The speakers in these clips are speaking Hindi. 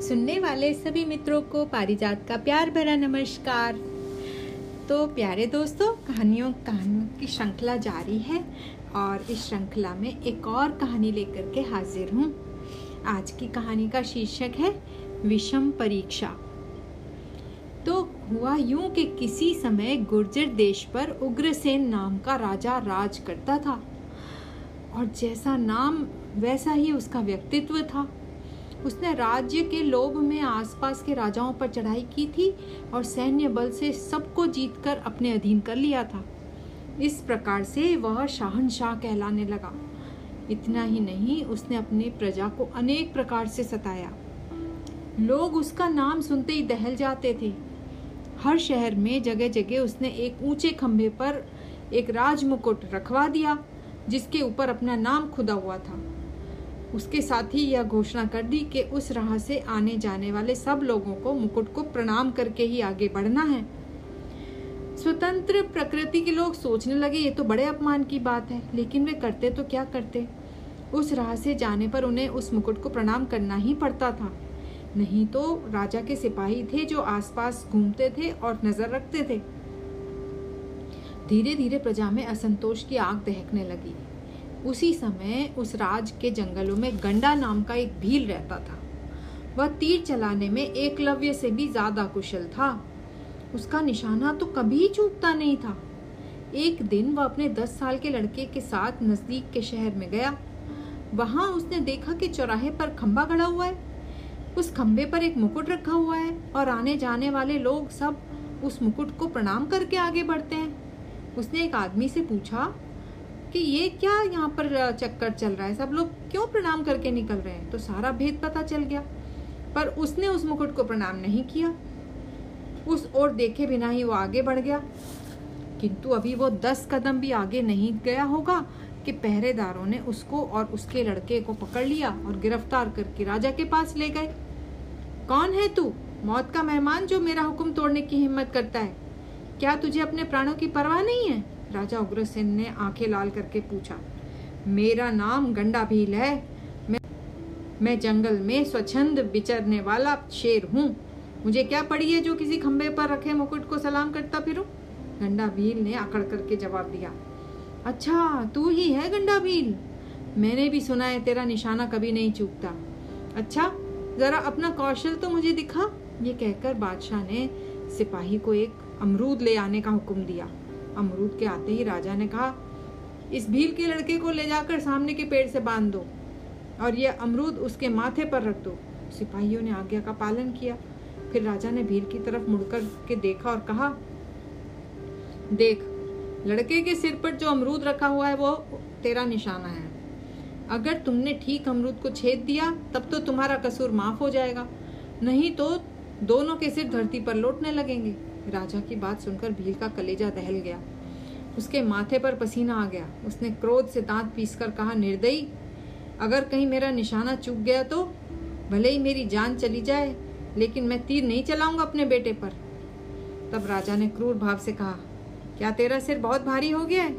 सुनने वाले सभी मित्रों को पारिजात का प्यार भरा नमस्कार। तो प्यारे दोस्तों, कहानियों कहानियों की श्रृंखला जारी है और इस श्रृंखला में एक और कहानी लेकर के हाजिर हूँ। आज की कहानी का शीर्षक है, विषम परीक्षा। तो हुआ यूँ कि किसी समय गुर्जर देश पर उग्रसेन नाम का राजा राज करता था और जैसा नाम, वैसा ही उसका व्यक्तित्व था। उसने राज्य के लोभ में आसपास के राजाओं पर चढ़ाई की थी और सैन्य बल से सबको जीतकर अपने अधीन कर लिया था। इस प्रकार से वह शाहनशाह कहलाने लगा। इतना ही नहीं, उसने अपने प्रजा को अनेक प्रकार से सताया। लोग उसका नाम सुनते ही दहल जाते थे। हर शहर में जगह जगह उसने एक ऊँचे खंभे पर एक राजमुकुट रखवा दिया, जिसके ऊपर अपना नाम खुदा हुआ था। उसके साथ ही यह घोषणा कर दी कि उस राह से आने जाने वाले सब लोगों को मुकुट को प्रणाम करके ही आगे बढ़ना है। स्वतंत्र प्रकृति के लोग सोचने लगे, ये तो बड़े अपमान की बात है, लेकिन वे करते तो क्या करते? उस राह से जाने पर उन्हें उस मुकुट को प्रणाम करना ही पड़ता था। नहीं तो राजा के सिपाही थे जो आसपास घूमते थे और नज़र रखते थे। धीरे धीरे प्रजा में असंतोष की आग दहकने लगी। उसी समय उस राज के जंगलों में गंडा नाम का एक भील रहता था। वह तीर चलाने में एकलव्य से भी ज़्यादा कुशल था। उसका निशाना तो कभी चूकता नहीं था। एक दिन वह अपने दस साल के लड़के के साथ नज़दीक के शहर में गया। वहाँ उसने देखा कि चौराहे पर खंबा गड़ा हुआ है। उस खंबे पर एक मुकुट रखा हुआ है और आने जाने वाले लोग सब उस मुकुट को प्रणाम करके आगे बढ़ते हैं। उसने एक आदमी से पूछा कि ये क्या यहाँ पर चक्कर चल रहा है? सब लोग क्यों प्रणाम करके निकल रहे हैं? तो सारा भेद पता चल गया। पर उसने उस मुकुट को प्रणाम नहीं किया। उस ओर देखे बिना ही वो आगे बढ़ गया। किंतु अभी वो दस कदम भी आगे नहीं गया होगा कि पहरेदारों ने उसको और उसके लड़के को पकड़ लिया और गिरफ़्तार करके राजा के पास ले गए। कौन है तू? मौत का मेहमान जो मेरा हुक्म तोड़ने की हिम्मत करता है। क्या तुझे अपने प्राणों की परवाह नहीं है? राजा उग्रसेन ने आँखें लाल करके पूछा। मेरा नाम गंडा भील है। मैं मैं जंगल में स्वच्छंद विचरने वाला शेर हूँ। मुझे क्या पड़ी है जो किसी खंबे पर रखे मुकुट को सलाम करता फिरूं? गंडा भील ने आकड़ करके जवाब दिया। अच्छा तू ही है गंडा भील मैंने भी सुना है तेरा निशाना कभी नहीं चूकता। अच्छा जरा अपना कौशल तो मुझे दिखा। ये कहकर बादशाह ने सिपाही को एक अमरूद ले आने का हुक्म दिया। अमरूद के आते ही राजा ने कहा, इस भील के लड़के को ले जाकर सामने के पेड़ से बाँध दो और यह अमरूद उसके माथे पर रख दो। सिपाहियों ने आज्ञा का पालन किया। फिर राजा ने भील की तरफ़ मुड़कर के देखा और कहा, देख, लड़के के सिर पर जो अमरूद रखा हुआ है वो तेरा निशाना है। अगर तुमने ठीक अमरूद को छेद दिया, तब तो तुम्हारा कसूर माफ़ हो जाएगा। नहीं तो दोनों के सिर धरती पर लौटने लगेंगे। राजा की बात सुनकर भील का कलेजा दहल गया। उसके माथे पर पसीना आ गया। उसने क्रोध से दांत पीसकर कहा, निर्दयी, अगर कहीं मेरा निशाना चूक गया तो? भले ही मेरी जान चली जाए, लेकिन मैं तीर नहीं चलाऊँगा अपने बेटे पर। तब राजा ने क्रूर भाव से कहा, क्या तेरा सिर बहुत भारी हो गया है?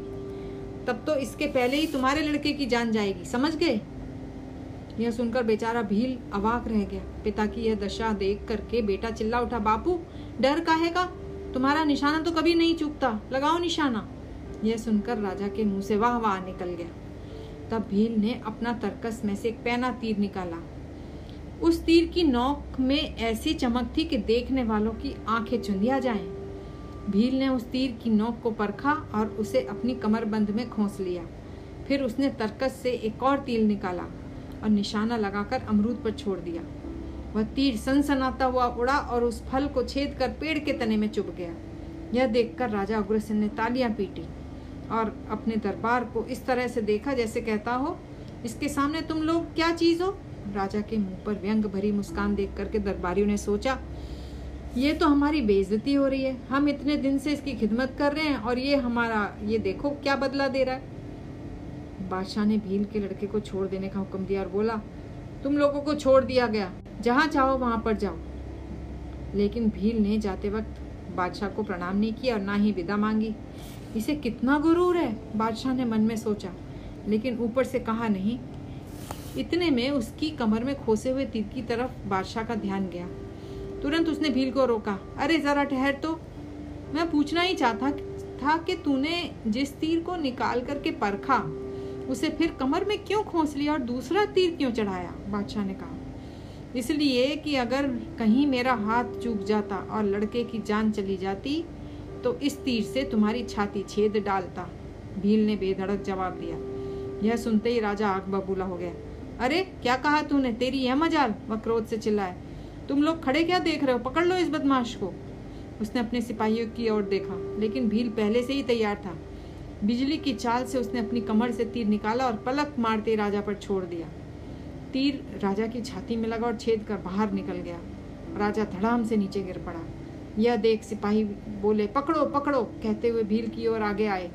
तब तो इसके पहले ही तुम्हारे लड़के की जान जाएगी, समझ गए? यह सुनकर बेचारा भील अवाक रह गया। पिता की यह दशा देख करके बेटा चिल्ला उठा, बापू, डर काहेगा तुम्हारा निशाना तो कभी नहीं चूकता। लगाओ निशाना। यह सुनकर राजा के मुँह से वाह वाह निकल गया। तब भील ने अपना तरकस में से एक पैना तीर निकाला। उस तीर की नोक में ऐसी चमक थी कि देखने वालों की आँखें चुंदिया जाएँ। भील ने उस तीर की नोक को परखा और उसे अपनी कमरबंद में खोस लिया। फिर उसने तरकस से एक और तीर निकाला और निशाना लगाकर अमरूद पर छोड़ दिया। वह तीर सनसनाता हुआ उड़ा और उस फल को छेद कर पेड़ के तने में चुभ गया। यह देखकर राजा उग्रसेन ने तालियाँ पीटी और अपने दरबार को इस तरह से देखा जैसे कहता हो, इसके सामने तुम लोग क्या चीज़ हो? राजा के मुँह पर व्यंग भरी मुस्कान देख करके दरबारियों ने सोचा, ये तो हमारी बेइज्जती हो रही है। हम इतने दिन से इसकी खिदमत कर रहे हैं और ये हमारा, ये देखो क्या बदला दे रहा है? बादशाह ने भील के लड़के को छोड़ देने का हुक्म दिया और बोला, तुम लोगों को छोड़ दिया गया। जहाँ चाहो वहाँ पर जाओ। लेकिन भील ने जाते वक्त बादशाह को प्रणाम नहीं किया और ना ही विदा मांगी। इसे कितना गुरूर है? बादशाह ने मन में सोचा, लेकिन ऊपर से कहा नहीं। इतने में उसकी कमर में खोसे हुए तीर की तरफ़ बादशाह का ध्यान गया। तुरंत उसने भील को रोका, अरे, जरा ठहर तो। मैं पूछना ही चाहता था कि तूने जिस तीर को निकाल करके परखा, उसे फिर कमर में क्यों खोस लिया और दूसरा तीर क्यों चढ़ाया? बादशाह ने कहा इसलिए कि अगर कहीं मेरा हाथ चूक जाता और लड़के की जान चली जाती तो इस तीर से तुम्हारी छाती छेद डालता। भील ने बेधड़क जवाब दिया। यह सुनते ही राजा आग बबूला हो गया। अरे, क्या कहा तूने? तेरी यह मजाल? वह क्रोध से चिल्लाए तुम लोग खड़े क्या देख रहे हो? पकड़ लो इस बदमाश को। उसने अपने सिपाहियों की ओर देखा, लेकिन भील पहले से ही तैयार था। बिजली की चाल से उसने अपनी कमर से तीर निकाला और पलक मारते राजा पर छोड़ दिया। तीर राजा की छाती में लगा और छेद कर बाहर निकल गया। राजा धड़ाम से नीचे गिर पड़ा। यह देख सिपाही बोले, पकड़ो पकड़ो, कहते हुए भील की ओर आगे आए।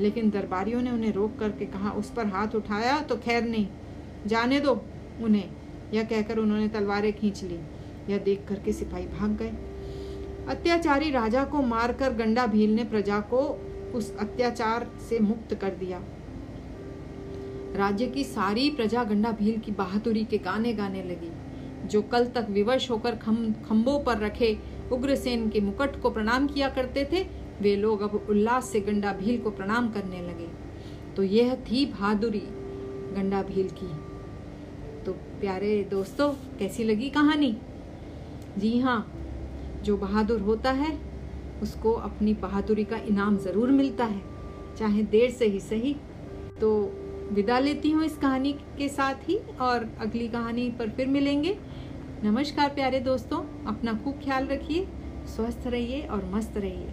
लेकिन दरबारियों ने उन्हें रोक करके कहा, उस पर हाथ उठाया तो खैर नहीं, जाने दो उन्हें। यह कहकर उन्होंने तलवारें खींच ली। यह देख करके सिपाही भाग गए। अत्याचारी राजा को मारकर गंडा भील ने प्रजा को उस अत्याचार से मुक्त कर दिया। राज्य की सारी प्रजा गंडा भील की बहादुरी के गाने गाने लगी। जो कल तक विवश होकर खम खम्बों पर रखे उग्रसेन के मुकुट को प्रणाम किया करते थे, वे लोग अब उल्लास से गंडा भील को प्रणाम करने लगे। तो यह थी बहादुरी गंडा भील की। तो प्यारे दोस्तों, कैसी लगी कहानी? जी हाँ जो बहादुर होता है, उसको अपनी बहादुरी का इनाम ज़रूर मिलता है, चाहे देर से ही सही। तो विदा लेती हूँ इस कहानी के साथ ही और अगली कहानी पर फिर मिलेंगे। नमस्कार प्यारे दोस्तों, अपना खूब ख्याल रखिए, स्वस्थ रहिए और मस्त रहिए।